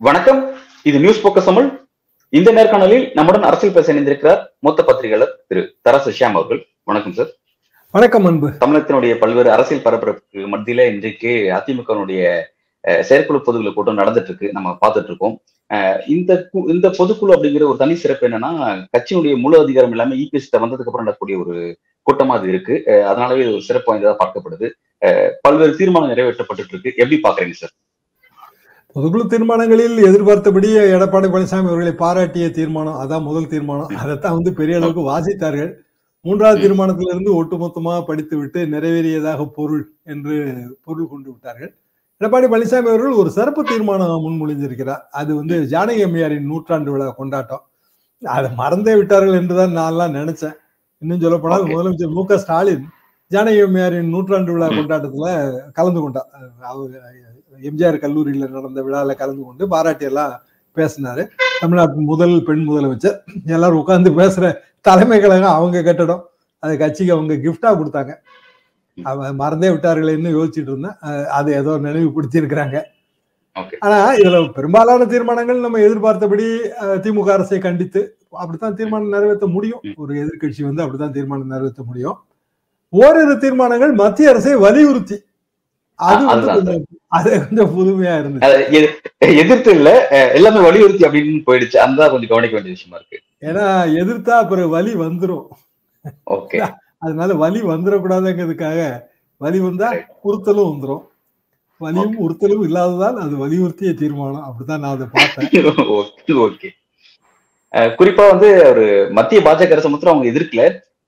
வணக்கம். இது news focus Tamil இந்த நேர்காணலில் நம்முடன் அரசியல் பேச இணைந்திருக்கிறார் மூத்த பத்திரிகையாளர் திரு தரசு ஷியாம் அவர்கள். வணக்கம் சார். வணக்கம் அன்பு. தமிழகத்தினுடைய பல்வேறு அரசியல் பரபரப்புக்கு மத்தியில இன்றைக்கு அதிமுகவினுடைய அஹ், செயற்குழு பொதுக்குழு கூட்டம் நடந்துட்டு இருக்கு. நம்ம பார்த்துட்டு இருக்கோம். இந்த கு- இந்த பொதுக்குழு அப்படிங்கிற ஒரு தனி சிறப்பு என்னன்னா கட்சியினுடைய முழு அதிகாரம் இல்லாம இபிஎஸ் வந்ததுக்கு அப்புறம் நடக்கக்கூடிய ஒரு கூட்டமா அது இருக்கு. அதனாலவே இது ஒரு சிறப்பு வாய்ந்ததா பார்க்கப்படுது. பல்வேறு தீர்மானம் நிறைவேற்றப்பட்டு இருக்கு. எப்படி பாக்குறீங்க சார்? பொதுக்குழு தீர்மானங்களில் எதிர்பார்த்தபடி எடப்பாடி பழனிசாமி அவர்களை பாராட்டிய தீர்மானம் அதான் முதல் தீர்மானம். அதைத்தான் வந்து பெரிய அளவுக்கு வாசித்தார்கள். மூன்றாவது. தீர்மானத்திலிருந்து ஒட்டுமொத்தமாக படித்து விட்டு நிறைவேறியதாக பொருள் என்று பொருள் கொண்டு விட்டார்கள். எடப்பாடி பழனிசாமி அவர்கள் ஒரு சிறப்பு தீர்மானம் முன்மொழிஞ்சிருக்கிறார் அது வந்து ஜானகி அம்மையாரின் நூற்றாண்டு விழா கொண்டாட்டம். அதை மறந்தே விட்டார்கள் என்றுதான் நான்லாம் நினைச்சேன். இன்னும் சொல்ல போனால் Okay. முதலமைச்சர் மு க ஸ்டாலின் ஜானகி அம்மையாரின் நூற்றாண்டு விழா. கொண்டாட்டத்துல கலந்து கொண்டார். அவர் எம்ஜிஆர் கல்லூரியில நடந்த விழால கலந்து கொண்டு பாராட்டி எல்லாம் பேசினாரு. தமிழ்நாட்டின் முதல் பெண் முதலமைச்சர். எல்லாரும் உட்கார்ந்து பேசுற தலைமை கழகம் அவங்க கட்டடம். அது கட்சிக்கு அவங்க கிஃப்டா கொடுத்தாங்க. மறந்தே விட்டார்களேன்னு யோசிச்சுட்டு இருந்தேன். அது ஏதோ நினைவுபடுத்தி இருக்கிறாங்க ஆனா இதுல பெரும்பாலான தீர்மானங்கள் நம்ம எதிர்பார்த்தபடி திமுக அரசை கண்டித்து அப்படித்தான் தீர்மானம் நிறைவேற்ற முடியும். ஒரு எதிர்க்கட்சி வந்து அப்படித்தான் தீர்மானம் நிறைவேற்ற முடியும். ஓரிரு தீர்மானங்கள் மத்திய அரசை வலியுறுத்தி அது வந்து அது கொஞ்சம் புதுமையா இருந்துச்சு எதிர்த்து இல்ல எல்லாமே வலியுறுத்தி அப்படின்னு போயிடுச்சு. அந்த கொஞ்சம் கவனிக்க வேண்டிய விஷயமா இருக்கு. ஏன்னா எதிர்த்தா அப்புறம் வலி வந்துரும். ஓகே. அதனால வலி வந்துடக்கூடாதுங்கிறதுக்காக வலி வந்தா. உறுத்தலும் வந்துரும். வலியும் உறுத்தலும் இல்லாததால் அது வலியுறுத்திய தீர்மானம். அப்படித்தான் நான் அதை பார்த்தேன். ஓகே குறிப்பா வந்து ஒரு மத்திய பாஜக அரசு மாத்திரம் அவங்க எதிர்க்கல.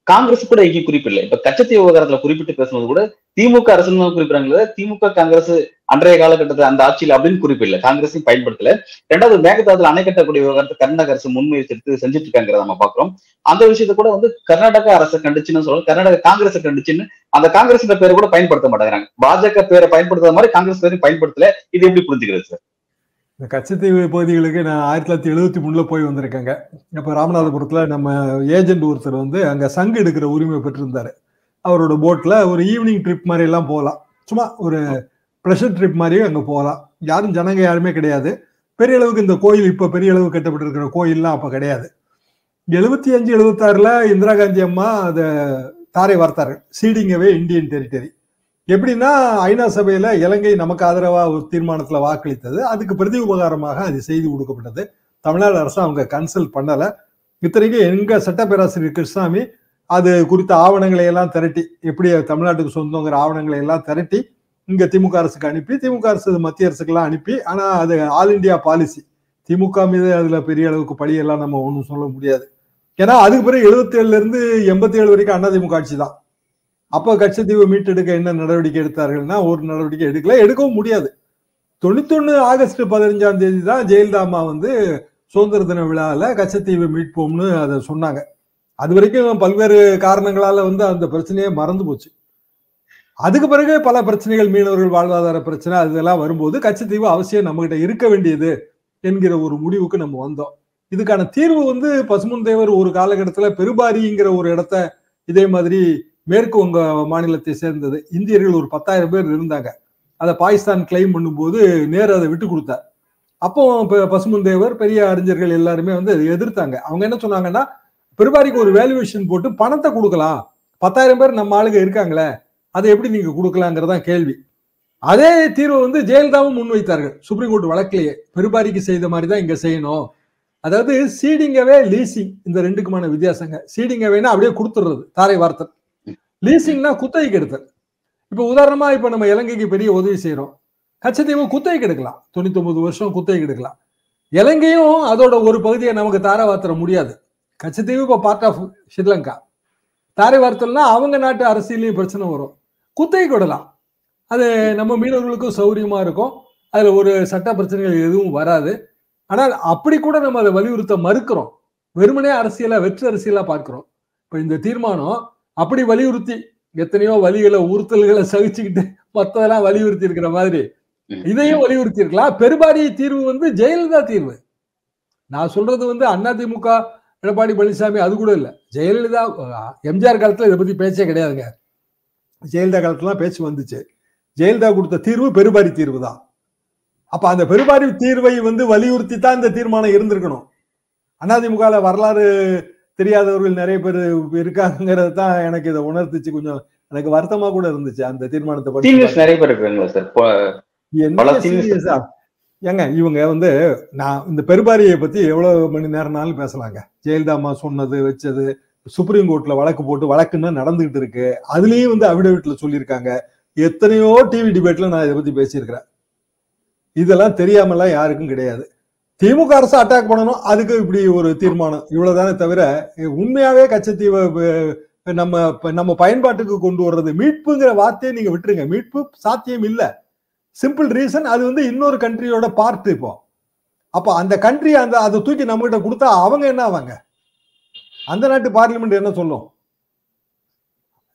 காங்கிரஸ் கூட எங்கேயும் குறிப்பிடல. இப்ப கச்சத்தீவு விவகாரத்துல குறிப்பிட்டு பேசும்போது கூட திமுக அரசு குறிப்பிடாங்களே திமுக காங்கிரஸ் அன்றைய காலகட்டத்தில் அந்த ஆட்சியில் அப்படின்னு குறிப்பிடல. காங்கிரஸையும் பயன்படுத்தல. ரெண்டாவது மேகதாதுல அணை கட்டக்கூடிய விவகாரத்தை கர்நாடக அரசு முன்முயற்சி எடுத்து செஞ்சுட்டு இருக்காங்கிறத நம்ம பாக்குறோம் அந்த விஷயத்தை கூட வந்து கர்நாடக அரசை கண்டிச்சுன்னு சொல்றோம் கர்நாடக காங்கிரஸை கண்டிச்சுன்னு அந்த காங்கிரஸ் பேரை கூட பயன்படுத்த மாட்டேங்கிறாங்க. பாஜக பேரை பயன்படுத்துற மாதிரி காங்கிரஸ் பேரையும் பயன்படுத்தல. இது எப்படி புரிஞ்சுக்கிறது சார்? இந்த கச்சத்தீவு பகுதிகளுக்கு நான் ஆயிரத்தி தொள்ளாயிரத்தி எழுபத்தி மூணுல போய் வந்திருக்கேங்க. இப்போ ராமநாதபுரத்துல நம்ம ஏஜென்ட் ஒருத்தர் வந்து அங்க சங்கு எடுக்கிற உரிமை பெற்றிருந்தார். அவரோட போட்ல ஒரு ஈவினிங் ட்ரிப் மாதிரி எல்லாம் போகலாம். சும்மா ஒரு ப்ரெஷர் ட்ரிப் மாதிரியும் அங்கே போகலாம் யாரும் ஜனங்க யாருமே கிடையாது. பெரிய அளவுக்கு இந்த கோயில் இப்போ பெரிய அளவு கட்டப்பட்டிருக்கிற கோயில்லாம் அப்போ கிடையாது. எழுபத்தி அஞ்சு எழுபத்தாறுல இந்திரா காந்தி அம்மா அதை தாரை வார்த்தார்கள் சீடிங்கவே இந்தியன் டெரிட்டரி எப்படின்னா ஐநா சபையில இலங்கை நமக்கு ஆதரவாக ஒரு தீர்மானத்தில் வாக்களித்தது. அதுக்கு பிரதி உபகாரமாக அது செய்து கொடுக்கப்பட்டது. தமிழ்நாடு அரசு அவங்க கன்சல்ட் பண்ணலை. இத்தனைக்கும் எங்க சட்டப்பேராசிரியர் கிருஷ்ணாமி அது குறித்த ஆவணங்களை எல்லாம் திரட்டி எப்படி தமிழ்நாட்டுக்கு சொந்தங்கிற ஆவணங்களை எல்லாம் திரட்டி இங்க திமுக அரசுக்கு அனுப்பி திமுக அரசு மத்திய அரசுக்கெல்லாம் அனுப்பி ஆனா அது ஆல் இந்தியா பாலிசி திமுக மீது அதுல பெரிய அளவுக்கு பழியெல்லாம் நம்ம ஒன்றும் சொல்ல முடியாது. ஏன்னா அதுக்கு பிறகு எழுபத்தி ஏழுல இருந்து எண்பத்தி ஏழு வரைக்கும் அதிமுக ஆட்சி தான். அப்போ கட்சத்தீவு மீட்டெடுக்க என்ன நடவடிக்கை எடுத்தார்கள்னா ஒரு நடவடிக்கை எடுக்கல எடுக்கவும் முடியாது. தொண்ணூத்தொன்னு ஆகஸ்ட் பதினஞ்சாம் தேதி தான் ஜெயலலிதா அம்மா வந்து சுதந்திர தின விழாவில் கச்சத்தீவை மீட்போம்னு அதை சொன்னாங்க. அது வரைக்கும் பல்வேறு காரணங்களால வந்து அந்த பிரச்சனையே மறந்து போச்சு. அதுக்கு பிறகு பல பிரச்சனைகள் மீனவர்கள் வாழ்வாதார பிரச்சனை அதெல்லாம் வரும்போது கச்சத்தீவு அவசியம் நம்மகிட்ட இருக்க வேண்டியது என்கிற ஒரு முடிவுக்கு நம்ம வந்தோம். இதுக்கான தீர்வு வந்து பசுமுன் தேவர் ஒரு காலகட்டத்தில் பெருபாரிங்கிற ஒரு இடத்த இதே மாதிரி மேற்கு வங்க மாநிலத்தை சேர்ந்தது. இந்தியர்கள் ஒரு பத்தாயிரம் பேர் இருந்தாங்க. அதை பாகிஸ்தான் கிளைம் பண்ணும்போது நேரு அதை விட்டு கொடுத்தார். அப்போ ப- தேவர் பெரிய அறிஞர்கள் எல்லாருமே வந்து அதை எதிர்த்தாங்க. அவங்க என்ன சொன்னாங்கன்னா பெருபாரிக்கு ஒரு வேல்யூவேஷன் போட்டு பணத்தை கொடுக்கலாம். பத்தாயிரம் பேர் நம்ம ஆளுங்க இருக்காங்களே அதை எப்படி நீங்க கொடுக்கலாங்கிறதான் கேள்வி. அதே தீர்வை வந்து ஜெயலலிதாவும் முன்வைத்தார்கள். Supreme court வழக்கிலேயே. பெருபாரிக்கு செய்த மாதிரி தான் இங்க செய்யணும். அதாவது சீடிங்கவே லீசிங் இந்த ரெண்டுக்குமான வித்தியாசங்க. சீடிங்கவேனா அப்படியே கொடுத்துடுறது தாரை வார்த்தை லீசிங்னா குத்தகைக்கு எடுத்தல். இப்போ உதாரணமா இப்போ நம்ம இலங்கைக்கு பெரிய உதவி செய்யறோம் கச்சத்தீவு குத்தகைக்கு எடுக்கலாம். தொண்ணூத்தி ஒன்பது வருஷம் குத்தகைக்கு எடுக்கலாம். இலங்கையும் அதோட ஒரு பகுதியை நமக்கு தாரை வார்த்தர முடியாது. கச்சத்தீவு இப்போ பார்ட் ஆஃப் ஸ்ரீலங்கா தாரை வார்த்தல்னா அவங்க நாட்டு அரசியலையும் பிரச்சனை வரும். குத்தகைக்கு விடலாம். அது நம்ம மீனவர்களுக்கும் சௌகரியமா இருக்கும். அதுல ஒரு சட்ட பிரச்சனைகள் எதுவும் வராது. ஆனால் அப்படி கூட நம்ம அதை வலியுறுத்த மறுக்கிறோம். வெறுமனே அரசியலா வெற்று அரசியலா பார்க்கிறோம். இப்ப இந்த தீர்மானம் அப்படி வலியுறுத்தி எத்தனையோ வழிகளை உறுத்தல்களை சகிச்சுக்கிட்டு மத்ததெல்லாம் வலியுறுத்தி இருக்கிற மாதிரி. இதையும் வலியுறுத்தி இருக்கலாம் பெருபாரி தீர்வு வந்து ஜெயலலிதா தீர்வு. நான் சொல்றது வந்து அதிமுக எடப்பாடி பழனிசாமி அது கூட இல்லை. ஜெயலலிதா எம்ஜிஆர் காலத்துல இதை பத்தி பேச்சே கிடையாதுங்க. ஜெயலலிதா காலத்துலாம் பேச்சு வந்துச்சு. ஜெயலலிதா கொடுத்த தீர்வு பெருபாரி தீர்வு தான். அப்ப அந்த பெருபாரி தீர்வை வந்து வலியுறுத்தி தான் இந்த தீர்மானம் இருந்திருக்கணும். அதிமுகல வரலாறு தெரியாதவர்கள் நிறைய பேர் இருக்காங்கிறது தான் எனக்கு இதை உணர்த்துச்சு. கொஞ்சம் எனக்கு வருத்தமா கூட இருந்துச்சு அந்த தீர்மானத்தை சீனியர்ஸ் நிறைய பேர் இருக்காங்களா சார்? ஏங்க இவங்க வந்து நான் இந்த பெருபாரியை பத்தி எவ்வளவு மணி நேரம்னாலும் பேசலாங்க. ஜெயலலிதா அம்மா சொன்னது வச்சது சுப்ரீம் கோர்ட்ல வழக்கு போட்டு வழக்குன்னு நடந்துகிட்டு இருக்கு? அதுலயும் வந்து அபிடவிட்ல சொல்லியிருக்காங்க. எத்தனையோ டிவி டிபேட்ல நான் இதை பத்தி பேசியிருக்கிறேன். இதெல்லாம் தெரியாமலாம் யாருக்கும் கிடையாது. திமுக அரசு அட்டாக் பண்ணணும் அதுக்கு இப்படி ஒரு தீர்மானம். இவ்வளவுதானே தவிர உண்மையாவே கச்சத்தீவை நம்ம நம்ம பயன்பாட்டுக்கு கொண்டு வர்றது மீட்புங்கிற வார்த்தையை நீங்க விட்டுருங்க. மீட்பு சாத்தியம் இல்லை. சிம்பிள் ரீசன் அது வந்து இன்னொரு கண்ட்ரியோட பார்ட் இப்போ. அப்போ அந்த கண்ட்ரி அந்த அதை தூக்கி நம்மகிட்ட கொடுத்தா அவங்க என்ன ஆவாங்க? அந்த நாட்டு பார்லிமெண்ட் என்ன சொல்லும்?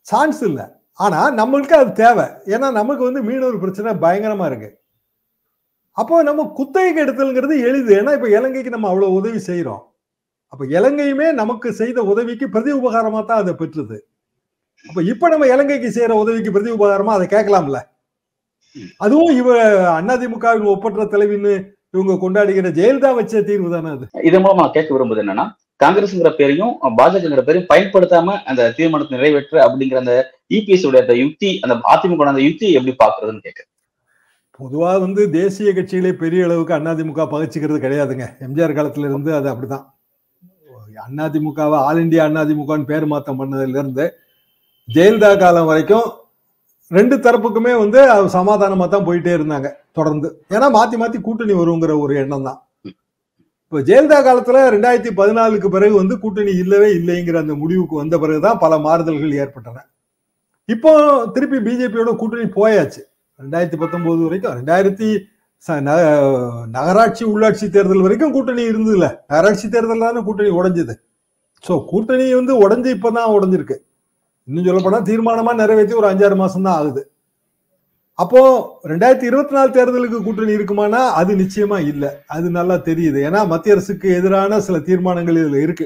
சான்ஸ் இல்ல. ஆனா நம்மளுக்கு அது தேவை. ஏன்னா நமக்கு வந்து மீனவர் பிரச்சனை பயங்கரமா இருக்கு. அப்போ நம்ம குத்தகைக்கு எடுத்தல்ங்கிறது எளிது. ஏன்னா இப்போ இலங்கைக்கு நம்ம அவ்வளவு உதவி செய்யறோம் அப்போ இலங்கையுமே நமக்கு செய்த உதவிக்கு பிரதி உபகாரமாக தான் அதை பெற்றுது. அப்ப இப்ப நம்ம இலங்கைக்கு செய்யற உதவிக்கு பிரதி உபகாரமா அதை கேட்கலாம்ல? அதுவும் இவ அதிமுகவின் ஒப்பற்ற தலைவின்னு இவங்க கொண்டாடுகிற ஜெயலலிதா வச்ச தீர்வு தானே அது? இதன் மூலமா கேட்க விரும்புது என்னன்னா காங்கிரஸ்ங்கிற பேரையும் பாஜகங்கிற பேரையும் பயன்படுத்தாம அந்த தீர்மானத்தை நிறைவேற்று அப்படிங்கிற அந்த இபிஎஸ் உடைய அந்த யுக்தி அந்த அதிமுக அந்த யுக்தி எப்படி பாக்குறதுன்னு கேட்க பொதுவா வந்து தேசிய கட்சிகளே பெரிய அளவுக்கு அதிமுக பகிச்சுக்கிறது கிடையாதுங்க. எம்ஜிஆர் காலத்துல இருந்து அது அப்படிதான். அதிமுகவை ஆல் இந்தியா அதிமுகன்னு பேர் மாத்தம் பண்ணதுல இருந்து ஜெயலலிதா காலம் வரைக்கும் ரெண்டு தரப்புக்குமே வந்து சமாதானமாக தான் போயிட்டே இருந்தாங்க தொடர்ந்து. ஏன்னா மாற்றி மாற்றி கூட்டணி வருங்கிற ஒரு எண்ணம் தான் இப்போ ஜெயலலிதா காலத்தில் ரெண்டாயிரத்தி பதினாலுக்கு பிறகு வந்து கூட்டணி இல்லவே இல்லைங்கிற அந்த முடிவுக்கு வந்த பிறகுதான் பல மாறுதல்கள் ஏற்பட்டன. இப்போ திருப்பி பிஜேபியோட கூட்டணி போயாச்சு. ரெண்டாயிரத்தி பத்தொன்பது வரைக்கும் ரெண்டாயிரத்தி ச- நகராட்சி உள்ளாட்சி தேர்தல் வரைக்கும் கூட்டணி இருந்ததுல. நகராட்சி தேர்தல் தானே கூட்டணி உடஞ்சது. ஸோ கூட்டணி வந்து உடஞ்சு இப்போ தான் உடஞ்சிருக்கு. இன்னும் சொல்லப்போனால் தீர்மானமாக நிறைவேற்றி ஒரு அஞ்சாறு மாதம் தான் ஆகுது. அப்போ ரெண்டாயிரத்தி இருபத்தி நாலு தேர்தலுக்கு கூட்டணி இருக்குமானா? அது நிச்சயமா இல்ல. அது நல்லா தெரியுது. ஏன்னா மத்திய அரசுக்கு எதிரான சில தீர்மானங்கள் இதுல இருக்கு.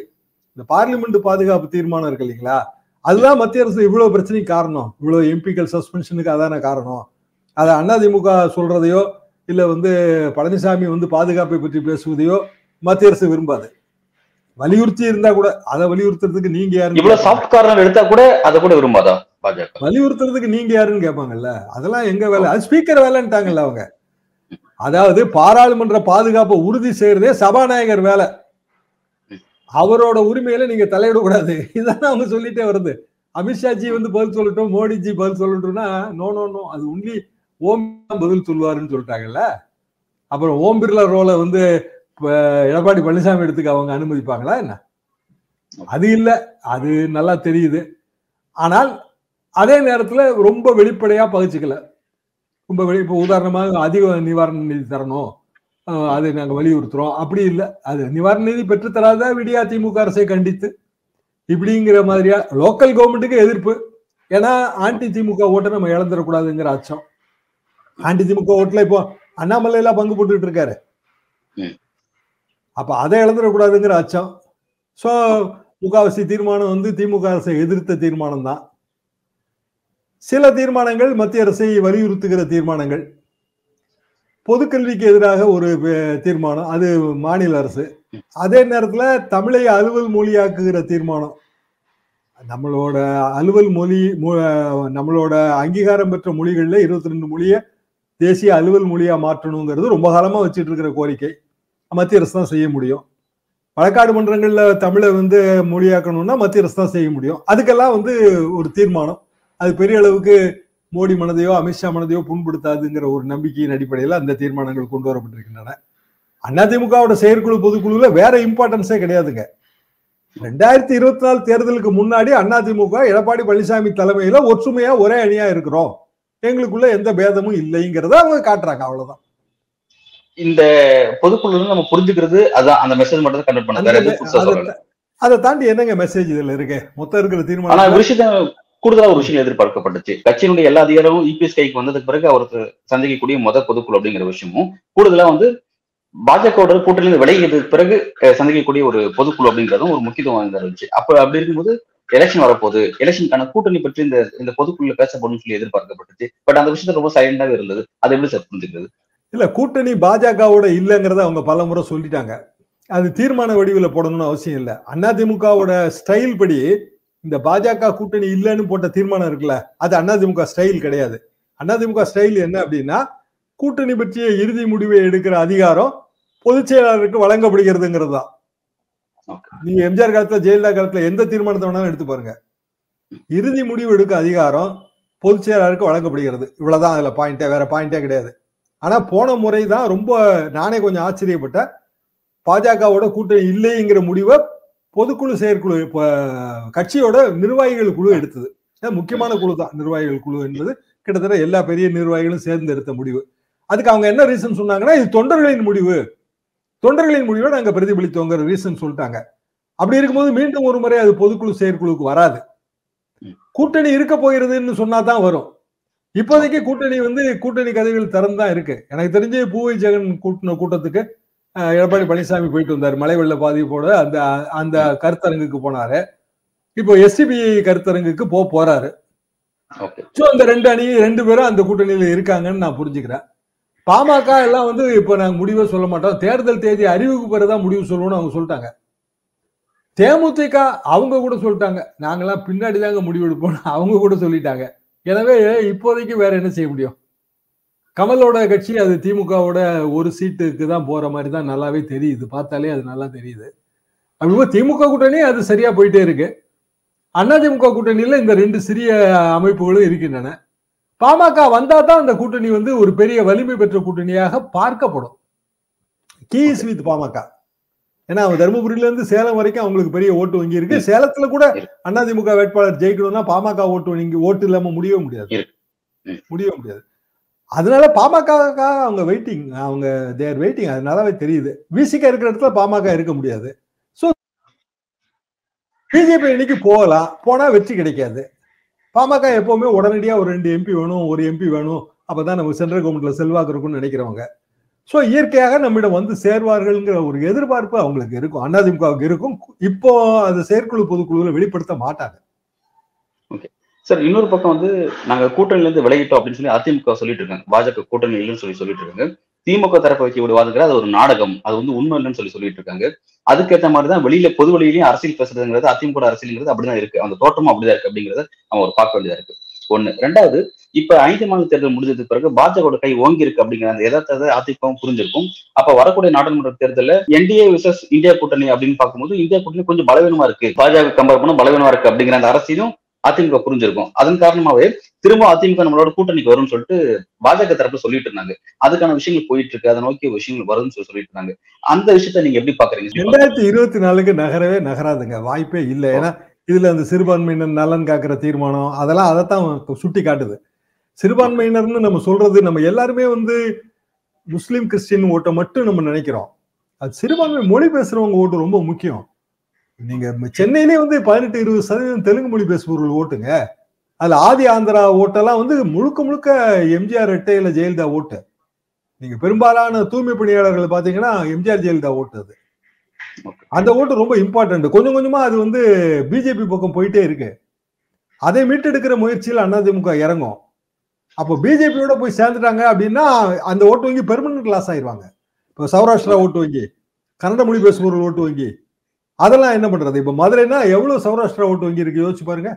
இந்த பார்லிமெண்ட் பாதுகாப்பு தீர்மானம் இருக்கு இல்லைங்களா? அதுதான் மத்திய அரசு இவ்வளவு பிரச்சனைக்கு காரணம். இவ்வளவு எம்பிக்கள் சஸ்பென்ஷனுக்கு அதான காரணம். அதை அதிமுக சொல்றதையோ இல்ல வந்து பழனிசாமி வந்து பாதுகாப்பை பற்றி பேசுவதையோ மத்திய அரசு விரும்பாது. வலியுறுத்தி இருந்தா கூட அதை வலியுறுத்துறதுக்கு நீங்க யாரு? இவ்வளவு சாஃப்ட் எடுத்தா கூட அதை கூட விரும்பாதா? பாஜக. வலியுறுத்துறதுக்கு நீங்க யாருன்னு கேட்பாங்கல்ல? அதெல்லாம் எங்க வேலை? அது ஸ்பீக்கர் வேலைன்ட்டாங்கல்ல அவங்க. அதாவது பாராளுமன்ற பாதுகாப்பை உறுதி செய்யறதே சபாநாயகர் வேலை. அவரோட உரிமையில நீங்க தலையிடக்கூடாது. இதான் அவங்க சொல்லிட்டே வருது. அமித்ஷாஜி வந்து பதில் சொல்லட்டும் மோடிஜி பதில் சொல்லட்டும்னா நோ நோ நோ அது ஒன்லி ஓம் பதில் சொல்லுவாருன்னு சொல்லிட்டாங்கல்ல? அப்புறம் ஓம் பிர்லா ரோலை வந்து எடப்பாடி பழனிசாமி எடுத்துக்க அவங்க அனுமதிப்பாங்களா என்ன? அது இல்ல. அது நல்லா தெரியுது. ஆனால் அதே நேரத்துல ரொம்ப வெளிப்படையா பகிச்சுக்கல. ரொம்ப வெளி இப்போ உதாரணமாக அதிக நிவாரண நிதி தரணும். அதை நாங்க வலியுறுத்துறோம். அப்படி இல்லை. அது நிவாரண நிதி பெற்று தராத விடியா திமுக அரசை கண்டித்து? இப்படிங்கிற மாதிரியா லோக்கல் கவர்மெண்ட்டுக்கு எதிர்ப்பு. ஏன்னா ஆன்டி திமுக ஓட்டை நம்ம இழந்துடக்கூடாதுங்கிற அச்சம். ஆன்டி திமுக ஓட்டுல இப்போ அண்ணாமலை எல்லாம் பங்கு போட்டுட்டு இருக்காரு. அப்ப அதை இழந்துடக்கூடாதுங்கிற அச்சம். சோ முகாவாசி தீர்மானம் வந்து திமுக அரசை எதிர்த்த தீர்மானம் தான் சில தீர்மானங்கள் மத்திய அரசை வலியுறுத்துகிற தீர்மானங்கள். பொதுக்கல்விக்கு எதிராக ஒரு தீர்மானம். அது மாநில அரசு. அதே நேரத்துல தமிழை அலுவல் மொழியாக்குகிற தீர்மானம். நம்மளோட அலுவல் மொழி நம்மளோட அங்கீகாரம் பெற்ற மொழிகள்ல இருபத்தி ரெண்டு மொழியை தேசிய அலுவல் மொழியா மாற்றணுங்கிறது ரொம்ப காலமா வச்சுட்டு இருக்கிற கோரிக்கை. மத்திய அரசு தான் செய்ய முடியும். வழக்காடு மன்றங்கள்ல தமிழை வந்து மொழியாக்கணும்னா மத்திய அரசு தான் செய்ய முடியும். அதுக்கெல்லாம் வந்து ஒரு தீர்மானம். அது பெரிய அளவுக்கு மோடி மனதையோ அமித்ஷா மனதையோ புண்படுத்தாதுங்கிற ஒரு நம்பிக்கையின் அடிப்படையில் அந்த தீர்மானங்கள் கொண்டு வரப்பட்டிருக்கின்றன. அதிமுகவோட செயற்குழு பொதுக்குழுல வேற இம்பார்ட்டன்ஸே கிடையாதுங்க. ரெண்டாயிரத்தி இருபத்தி நாலு தேர்தலுக்கு முன்னாடி அதிமுக எடப்பாடி பழனிசாமி தலைமையில ஒற்றுமையா ஒரே அணியா இருக்கிறோம். எங்களுக்குள்ள எந்த பேதமும் இல்லைங்கிறத அவங்க காட்டுறாங்க அவ்வளவுதான். இந்த பொதுக்குழு நம்ம புரிஞ்சுக்கிறது அதான் அந்த மெசேஜ் மட்டும் கன்வெர்ட் பண்ண அதை- தாண்டி என்னங்க மெசேஜ் இதுல இருக்கு? மொத்தம் இருக்கிற தீர்மானம் கூடுதலா ஒரு விஷயம் எதிர்பார்க்கப்பட்டுச்சு. கட்சியினுடைய எல்லா அதிகாரமும் இபிஎஸ் கைக்கு வந்ததுக்கு பிறகு அவருக்கு சந்திக்கக்கூடிய முத பொதுக்குழு அப்படிங்கிற விஷயமும் கூடுதலா வந்து பாஜகவோட கூட்டணியில் விலகியதுக்கு பிறகு சந்திக்கக்கூடிய ஒரு பொதுக்குழு அப்படிங்கிறதும் ஒரு முக்கியத்துவம் வாய்ந்ததா இருந்துச்சு. அப்ப அப்படி இருக்கும்போது எலெக்ஷன் வரப்போகுது. எலெக்ஷனுக்கான கூட்டணி பற்றி இந்த இந்த பொதுக்குழுல பேசப்படும் சொல்லி எதிர்பார்க்கப்பட்டுச்சு. பட் அந்த விஷயத்த ரொம்ப சைலண்டாவே இருந்தது. அது எப்படி சார் புரிஞ்சுக்கிறது? இல்ல கூட்டணி பாஜகவோட இல்லைங்கிறத அவங்க பல முறை சொல்லிட்டாங்க. அது தீர்மான வடிவில் போடணும்னு அவசியம் இல்லை. அதிமுகவோட ஸ்டைல் படி இந்த பாஜக கூட்டணி இல்லைன்னு போட்ட தீர்மானம் இருக்குல்ல அது அதிமுக ஸ்டைல் கிடையாது. அதிமுக ஸ்டைல் என்ன அப்படின்னா கூட்டணி பற்றிய இறுதி முடிவை எடுக்கிற அதிகாரம் பொதுச் செயலாளருக்கு வழங்கப்படுகிறதுங்கிறது தான். நீங்க எம்ஜிஆர் காலத்துல ஜெயலலிதா காலத்துல எந்த தீர்மானத்தை வேணாலும் எடுத்து பாருங்க. இறுதி முடிவு எடுக்க அதிகாரம் பொதுச் செயலாளருக்கு வழங்கப்படுகிறது. இவ்வளவுதான் அதுல பாயிண்டே வேற பாயிண்டே கிடையாது. ஆனா போன முறை தான் ரொம்ப நானே கொஞ்சம் ஆச்சரியப்பட்டேன். பாஜகவோட கூட்டணி இல்லைங்கிற முடிவை பொதுக்குழு செயற்குழு இப்ப கட்சியோட நிர்வாகிகள் குழு எடுத்தது. முக்கியமான குழு தான். நிர்வாகிகள் குழு என்பது கிட்டத்தட்ட எல்லா பெரிய நிர்வாகிகளும் சேர்ந்து எடுத்த முடிவு. அதுக்கு அவங்க என்ன ரீசன் சொன்னாங்கன்னா இது தொண்டர்களின் முடிவு. தொண்டர்களின் முடிவை நாங்க பிரதிபலித்தோங்கிற ரீசன் சொல்லிட்டாங்க. அப்படி இருக்கும்போது மீண்டும் ஒரு முறை அது பொதுக்குழு செயற்குழுக்கு வராது. கூட்டணி இருக்க போகிறதுன்னு சொன்னா தான் வரும். இப்போதைக்கு கூட்டணி வந்து கூட்டணி கதவுகள் திறந்து தான் இருக்கு. எனக்கு தெரிஞ்சு பூவை ஜெகன் கூட்டின கூட்டத்துக்கு எடப்பாடி பழனிசாமி போயிட்டு வந்தார். மழை வெள்ள பாதிப்போட அந்த அந்த கருத்தரங்குக்கு போனாரு. இப்போ எஸ்டிபி கருத்தரங்குக்கு போக போறாரு. ஸோ அந்த ரெண்டு அணி ரெண்டு பேரும் அந்த கூட்டணியில இருக்காங்கன்னு நான் புரிஞ்சுக்கிறேன். பாமக எல்லாம் வந்து இப்போ நாங்க முடிவே சொல்ல மாட்டோம். தேர்தல் தேதி அறிவிப்பு பிறகுதான் முடிவு சொல்லுவோம்னு அவங்க சொல்லிட்டாங்க. தேமுதிக அவங்க கூட சொல்லிட்டாங்க. நாங்கெல்லாம் பின்னாடி தாங்க முடிவு எடுப்போம் அவங்க கூட சொல்லிட்டாங்க. எனவே இப்போதைக்கு வேற என்ன செய்ய முடியும்? கமலோட கட்சி அது திமுகவோட ஒரு சீட்டுக்கு தான் போற மாதிரி தான் நல்லாவே தெரியுது. பார்த்தாலே அது நல்லா தெரியுது. அப்படி திமுக கூட்டணி அது சரியா போயிட்டே இருக்கு. அதிமுக கூட்டணியில இந்த ரெண்டு சிறிய அமைப்புகளும் இருக்கின்றன. பாமக வந்தா தான் அந்த கூட்டணி வந்து ஒரு பெரிய வலிமை பெற்ற கூட்டணியாக பார்க்கப்படும். கீஸ் வித் பாமக. ஏன்னா அவங்க தருமபுரியில இருந்து சேலம் வரைக்கும் அவங்களுக்கு பெரிய ஓட்டு வங்கி இருக்கு. சேலத்துல கூட அதிமுக வேட்பாளர் ஜெயிக்கணும்னா பாமக ஓட்டு வங்கி ஓட்டு இல்லாம முடியவே முடியாது. முடியவே முடியாது. அதனால பாமகக்காக அவங்க வெயிட்டிங் அவங்க தேர் வெயிட்டிங் அதனாலவே தெரியுது. விசிக இருக்கிற இடத்துல பாமக இருக்க முடியாது. ஸோ பிஜேபி இன்னைக்கு போகலாம். போனா வெற்றி கிடைக்காது. பாமக எப்பவுமே உடனடியாக ஒரு ரெண்டு எம்பி வேணும் ஒரு எம்பி வேணும். அப்பதான் நம்ம சென்ட்ரல் கவர்மெண்ட்ல செல்வாக்கு இருக்கும்னு நினைக்கிறவங்க. ஸோ இயற்கையாக நம்மிடம் வந்து சேர்வார்கள்ங்கிற ஒரு எதிர்பார்ப்பு அவங்களுக்கு இருக்கும். அதிமுகவுக்கு இருக்கும். இப்போ அந்த செயற்குழு பொதுக்குழுவில் வெளிப்படுத்த மாட்டாங்க. ஓகே சார் இன்னொரு பக்கம் வந்து நாங்க கூட்டணியில இருந்து விலகிட்டோம் அப்படின்னு சொல்லி அதிமுக சொல்லிட்டு இருக்காங்க. பாஜக கூட்டணி இல்லைன்னு சொல்லி சொல்லிட்டு இருக்காங்க. திமுக தரப்பை வைக்க விடுவாதுங்கிற அது ஒரு நாடகம். அது வந்து உண்மை இல்லைன்னு சொல்லி சொல்லிட்டு இருக்காங்க. அதுக்கேற்ற மாதிரி தான் வெளியில பொது வழியிலையும் அரசியல் பேசுறதுங்கிறது அதிமுக அரசியல்ங்கிறது அப்படிதான் இருக்கு. அந்த தோற்றமும் அப்படிதான் இருக்கு அப்படிங்கறத நம்ம ஒரு பார்க்க வேண்டியதா இருக்கு. ஒண்ணு. ரெண்டாவது இப்ப ஐந்து மாநில தேர்தல் முடிஞ்சதுக்கு பிறகு பாஜக கை ஓங்கி இருக்கு அப்படிங்கிற அந்த எதார்த்தத்தை அதிமுகவும் புரிஞ்சிருக்கும். அப்ப வரக்கூடிய நாடாளுமன்ற தேர்தலில் என்டிஏ விசஸ் இந்தியா கூட்டணி அப்படின்னு பார்க்கும்போது இந்தியா கூட்டணி கொஞ்சம் பலவீனமா இருக்கு. பாஜக கம்பேர் பண்ண பலவீனமா இருக்கு அப்படிங்கிற அந்த அரசியலும் அதிமுக புரிஞ்சிருக்கும். அதன் காரணமாவே திரும்ப அதிமுக நம்மளோட கூட்டணிக்கு வரும்னு சொல்லிட்டு பாஜக தரப்புல சொல்லிட்டு இருந்தாங்க. அதுக்கான விஷயங்கள் போயிட்டு இருக்கு அதை நோக்கி விஷயங்கள் வரும்னு சொல்லி சொல்லிட்டு இருந்தாங்க. அந்த விஷயத்த நீங்க எப்படி பாக்குறீங்க? ரெண்டாயிரத்தி இருபத்தி நாலுக்கு நகரவே நகராதுங்க. வாய்ப்பே இல்லை. ஏன்னா இதுல அந்த சிறுபான்மையினர் நலன் காக்குற தீர்மானம் அதெல்லாம் அதைத்தான் சுட்டி காட்டுது சிறுபான்மையினர்னு நம்ம சொல்றது நம்ம எல்லாருமே வந்து முஸ்லீம் கிறிஸ்டின் ஓட்டை மட்டும் நம்ம நினைக்கிறோம். அது சிறுபான்மை மொழி பேசுறவங்க ஓட்டு ரொம்ப முக்கியம். நீங்க சென்னையிலே வந்து பதினெட்டு இருபது சதவீதம் தெலுங்கு மொழி பேசுபவர்கள் ஓட்டுங்க. அதுல ஆதி ஆந்திரா ஓட்டெல்லாம் வந்து முழுக்க முழுக்க எம்ஜிஆர் ரெட்டையில ஜெயலலிதா ஓட்டு. நீங்க பெரும்பாலான தூய்மை பணியாளர்கள் பாத்தீங்கன்னா எம்ஜிஆர் ஜெயலலிதா ஓட்டு அது. அந்த ஓட்டு ரொம்ப இம்பார்ட்டன்ட் கொஞ்சம் கொஞ்சமா அது வந்து பிஜேபி பக்கம் போயிட்டே இருக்கு. அதை மீட்டெடுக்கிற முயற்சியில் அதிமுக இறங்கும். அப்போ பிஜேபியோட போய் சேர்ந்துட்டாங்க அப்படின்னா அந்த ஓட்டு வங்கி பெர்மனன்ட் லாஸ் ஆயிருவாங்க. இப்போ சௌராஷ்டிரா ஓட்டு வங்கி கன்னட மொழி பேசுபவர்கள் ஓட்டு வங்கி அதெல்லாம் என்ன பண்றது? இப்ப மதுரைனா எவ்வளவு சௌராஷ்டிரா ஓட்டு வங்கி இருக்கு யோசிச்சு பாருங்க.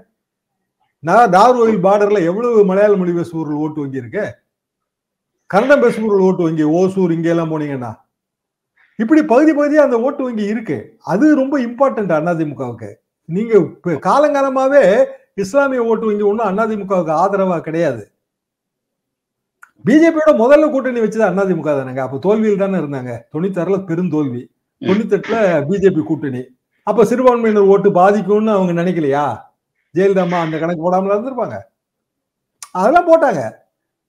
நான் நார்கோயில் பார்டர்ல எவ்வளவு மலையாள மொழி பேசுபவர்கள் ஓட்டு வங்கி இருக்கு கன்னடம் பேசுபவர்கள் ஓட்டு வங்கி ஓசூர் இங்க எல்லாம் போனீங்கன்னா. இப்படி பகுதி பகுதியா அந்த ஓட்டு வங்கி இருக்கு. அது ரொம்ப இம்பார்ட்டன்ட் அதிமுகவுக்கு நீங்க காலங்காலமாவே இஸ்லாமிய ஓட்டு வங்கி ஒன்றும் அதிமுகவுக்கு ஆதரவா கிடையாது. பிஜேபியோட முதல்ல கூட்டணி வச்சது அதிமுக தானேங்க. அப்ப தோல்வியில் தானே இருந்தாங்க. தொண்ணூத்தாறுல பெருந்தோல்வி தொண்ணூத்தெட்டுல பிஜேபி கூட்டணி. அப்ப சிறுபான்மையினர் ஓட்டு பாதிக்கும்னு அவங்க நினைக்கலையா? ஜெயலலிதாமா அந்த கணக்கு போடாமல இருந்திருப்பாங்க. அதெல்லாம் போட்டாங்க.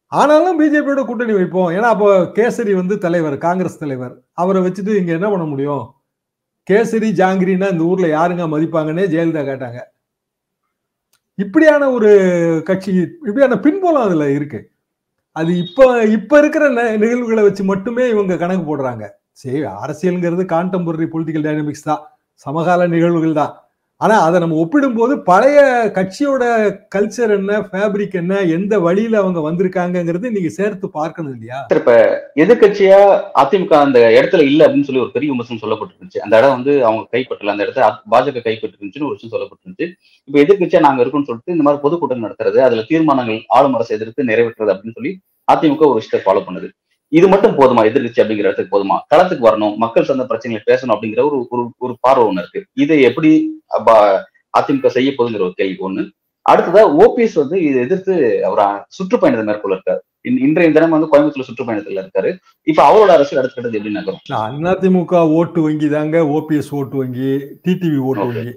ஆனாலும் பிஜேபியோட கூட்டணி வைப்போம். ஏன்னா அப்போ கேசரி வந்து தலைவர் காங்கிரஸ் தலைவர். அவரை வச்சுட்டு இங்க என்ன பண்ண முடியும்? கேசரி ஜாங்கிரின்னா இந்த ஊர்ல யாருங்க மதிப்பாங்கன்னே ஜெயலலிதா கேட்டாங்க. இப்படியான ஒரு கட்சி இப்படியான பின்போலம் அதுல இருக்கு. அது இப்ப இப்ப இருக்கிற நிகழ்வுகளை வச்சு மட்டுமே இவங்க கணக்கு போடுறாங்க. சரி அரசியலுங்கிறது கான்டெம்பரரி பொலிட்டிக்கல் டைனமிக்ஸ் தான். சமகால நிகழ்வுகள் தான். ஆனா அதை நம்ம ஒப்பிடும்போது பழைய கட்சியோட கல்ச்சர் என்ன ஃபேப்ரிக் என்ன எந்த வழியில அவங்க வந்திருக்காங்கிறது நீங்க சேர்த்து பார்க்கணும் இல்லையா? எதிர்கட்சியா அதிமுக அந்த இடத்துல இல்ல அப்படின்னு சொல்லி ஒரு பெரிய விமர்சனம் சொல்லப்பட்டிருந்துச்சு. அந்த இடம் வந்து அவங்க கைப்பற்றல. அந்த இடத்த பாஜக கைப்பற்றிருந்துச்சுன்னு ஒரு விஷயம் சொல்லப்பட்டிருந்துச்சு. இப்ப எதிர்கட்சியா நாங்க இருக்கோம்னு சொல்லிட்டு இந்த மாதிரி பொதுக்கூட்டம் நடத்துறது அதுல தீர்மானங்கள் ஆளும் அரசு எதிர்த்து நிறைவேற்றுறது அப்படின்னு சொல்லி அதிமுக ஒரு விஷயத்தை ஃபாலோ பண்ணுது. இது மட்டும் போதுமா? எதிர்கட்சி அப்படிங்கிற இடத்துக்கு போதுமா? களத்துக்கு வரணும் மக்கள் சார்ந்த பிரச்சனைகளை பேசணும் அப்படிங்கிற ஒரு ஒரு பார்வை ஒண்ணு இருக்கு. இதை எப்படி அதிமுக செய்ய போகுதுங்கிற ஒரு கேள்வி ஒண்ணு. அடுத்ததா ஓபிஎஸ் வந்து இதை எதிர்த்து அவர் சுற்றுப்பயணத்தை மேற்கொள்ள இருக்காரு. இன்றைய தினம் வந்து கோயம்புத்தூர்ல சுற்றுப்பயணத்துல இருக்காரு. இப்ப அவரோட அரசியல் அடுத்த கட்டது எப்படி நகரும்? அதிமுக ஓட்டு வங்கி தாங்க ஓபிஎஸ் ஓட்டு வங்கி டிடிவி ஓட்டு வங்கி.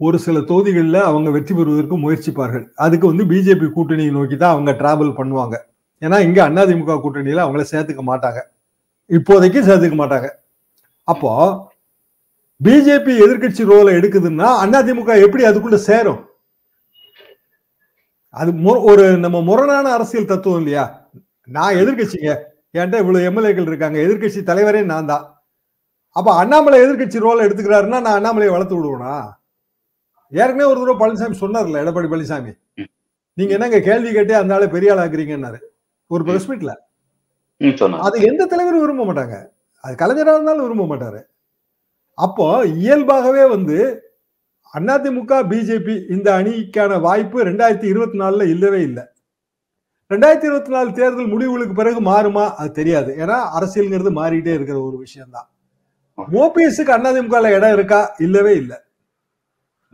ஒரு சில தொகுதிகளில் அவங்க வெற்றி பெறுவதற்கு முயற்சிப்பார்கள். அதுக்கு வந்து பிஜேபி கூட்டணியை நோக்கி தான் அவங்க டிராவல் பண்ணுவாங்க. ஏன்னா இங்கே அதிமுக கூட்டணியில் அவங்கள சேர்த்துக்க மாட்டாங்க. இப்போதைக்கு சேர்த்துக்க மாட்டாங்க. அப்போ பிஜேபி எதிர்கட்சி ரோலை எடுக்குதுன்னா அதிமுக எப்படி அதுக்குள்ள சேரும்? அது ஒரு நம்ம முரணான அரசியல் தத்துவம் இல்லையா? நான் எதிர்கட்சிங்க என்கிட்ட இவ்வளவு எம்எல்ஏக்கள் இருக்காங்க. எதிர்கட்சி தலைவரே நான் தான். அப்ப அண்ணாமலை எதிர்கட்சி ரோலை எடுத்துக்கிறாருன்னா நான் அண்ணாமலையை வளர்த்து விடுவேனா? ஏற்கனவே ஒரு தடவை பழனிசாமி சொன்னார்ல எடப்பாடி பழனிசாமி. நீங்க என்னங்க கேள்வி கேட்டே அந்த ஆளை பெரிய ஆளாக்குறீங்கன்னாரு ஒரு பிரஸ் மீட்ல அது எந்த தலைவரும் விரும்ப மாட்டாங்க. அது கலைஞராக இருந்தாலும் விரும்ப மாட்டாரு. அப்போ இயல்பாகவே வந்து அதிமுக பிஜேபி இந்த அணிக்கான வாய்ப்பு ரெண்டாயிரத்தி இருபத்தி நாலுல இல்லவே இல்லை. ரெண்டாயிரத்தி இருபத்தி நாலு தேர்தல் முடிவுகளுக்கு பிறகு மாறுமா? அது தெரியாது. ஏன்னா அரசியல்ங்கிறது மாறிட்டே இருக்கிற ஒரு விஷயம் தான் ஓபிஎஸ்க்கு அதிமுக இடம் இருக்கா? இல்லவே இல்லை.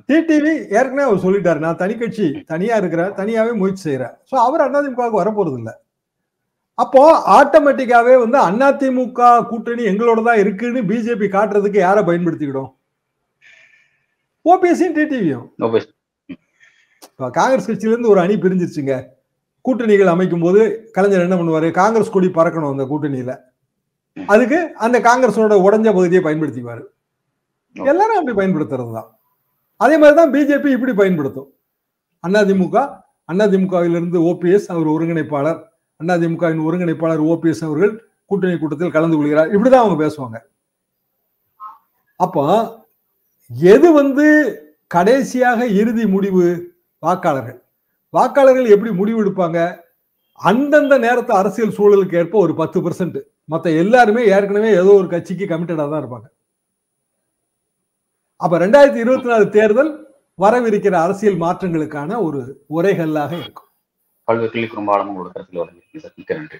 டிடிவி ஏற்கனவே அவர் சொல்லிட்டாரு. நான் தனி கட்சி தனியா இருக்கிறேன் தனியாவே முயற்சி செய்யறேன் ஸோ அவர் அதிமுகவுக்கு வரப்போறது இல்லை அப்போ ஆட்டோமேட்டிக்காவே வந்து அதிமுக கூட்டணி எங்களோட தான் இருக்குன்னு பிஜேபி காட்டுறதுக்கு யாரை பயன்படுத்திக்கிடும்? ஓபிஎஸ்சியும் டிடிவியும் காங்கிரஸ் கட்சியில இருந்து ஒரு அணி பிரிஞ்சிருச்சுங்க. கூட்டணிகள் அமைக்கும் போது கலைஞர் என்ன பண்ணுவாரு? காங்கிரஸ் கொடி பறக்கணும் அந்த கூட்டணியில. அதுக்கு அந்த காங்கிரஸோட உடஞ்ச பகுதியை பயன்படுத்திக்குவாரு. எல்லாரும் அப்படி பயன்படுத்துறது தான் அதே மாதிரி தான் பிஜேபி இப்படி பயன்படுத்தும். அதிமுக அதிமுகவிலிருந்து ஓபிஎஸ் அவர் ஒருங்கிணைப்பாளர். அதிமுகவின் ஒருங்கிணைப்பாளர் ஓபிஎஸ் அவர்கள் கூட்டணி கூட்டத்தில் கலந்து கொள்கிறார். இப்படிதான் அவங்க பேசுவாங்க. அப்போ எது வந்து கடைசியாக இறுதி முடிவு? வாக்காளர்கள். வாக்காளர்கள் எப்படி முடிவு எடுப்பாங்க? அந்தந்த நேரத்து அரசியல் சூழலுக்கு ஏற்ப ஒரு பத்து பர்சன்ட் மற்ற எல்லாருமே ஏற்கனவே ஏதோ ஒரு கட்சிக்கு கமிட்டடாக தான் இருப்பாங்க. அப்ப ரெண்டாயிரத்தி இருபத்தி நாலு தேர்தல் வரவிருக்கிற அரசியல் மாற்றங்களுக்கான ஒரு உரைகல்லாக இருக்கும். பல்வேறு ரொம்ப ஆழமாக உங்களோட கருத்தில் மிக்க நன்றி.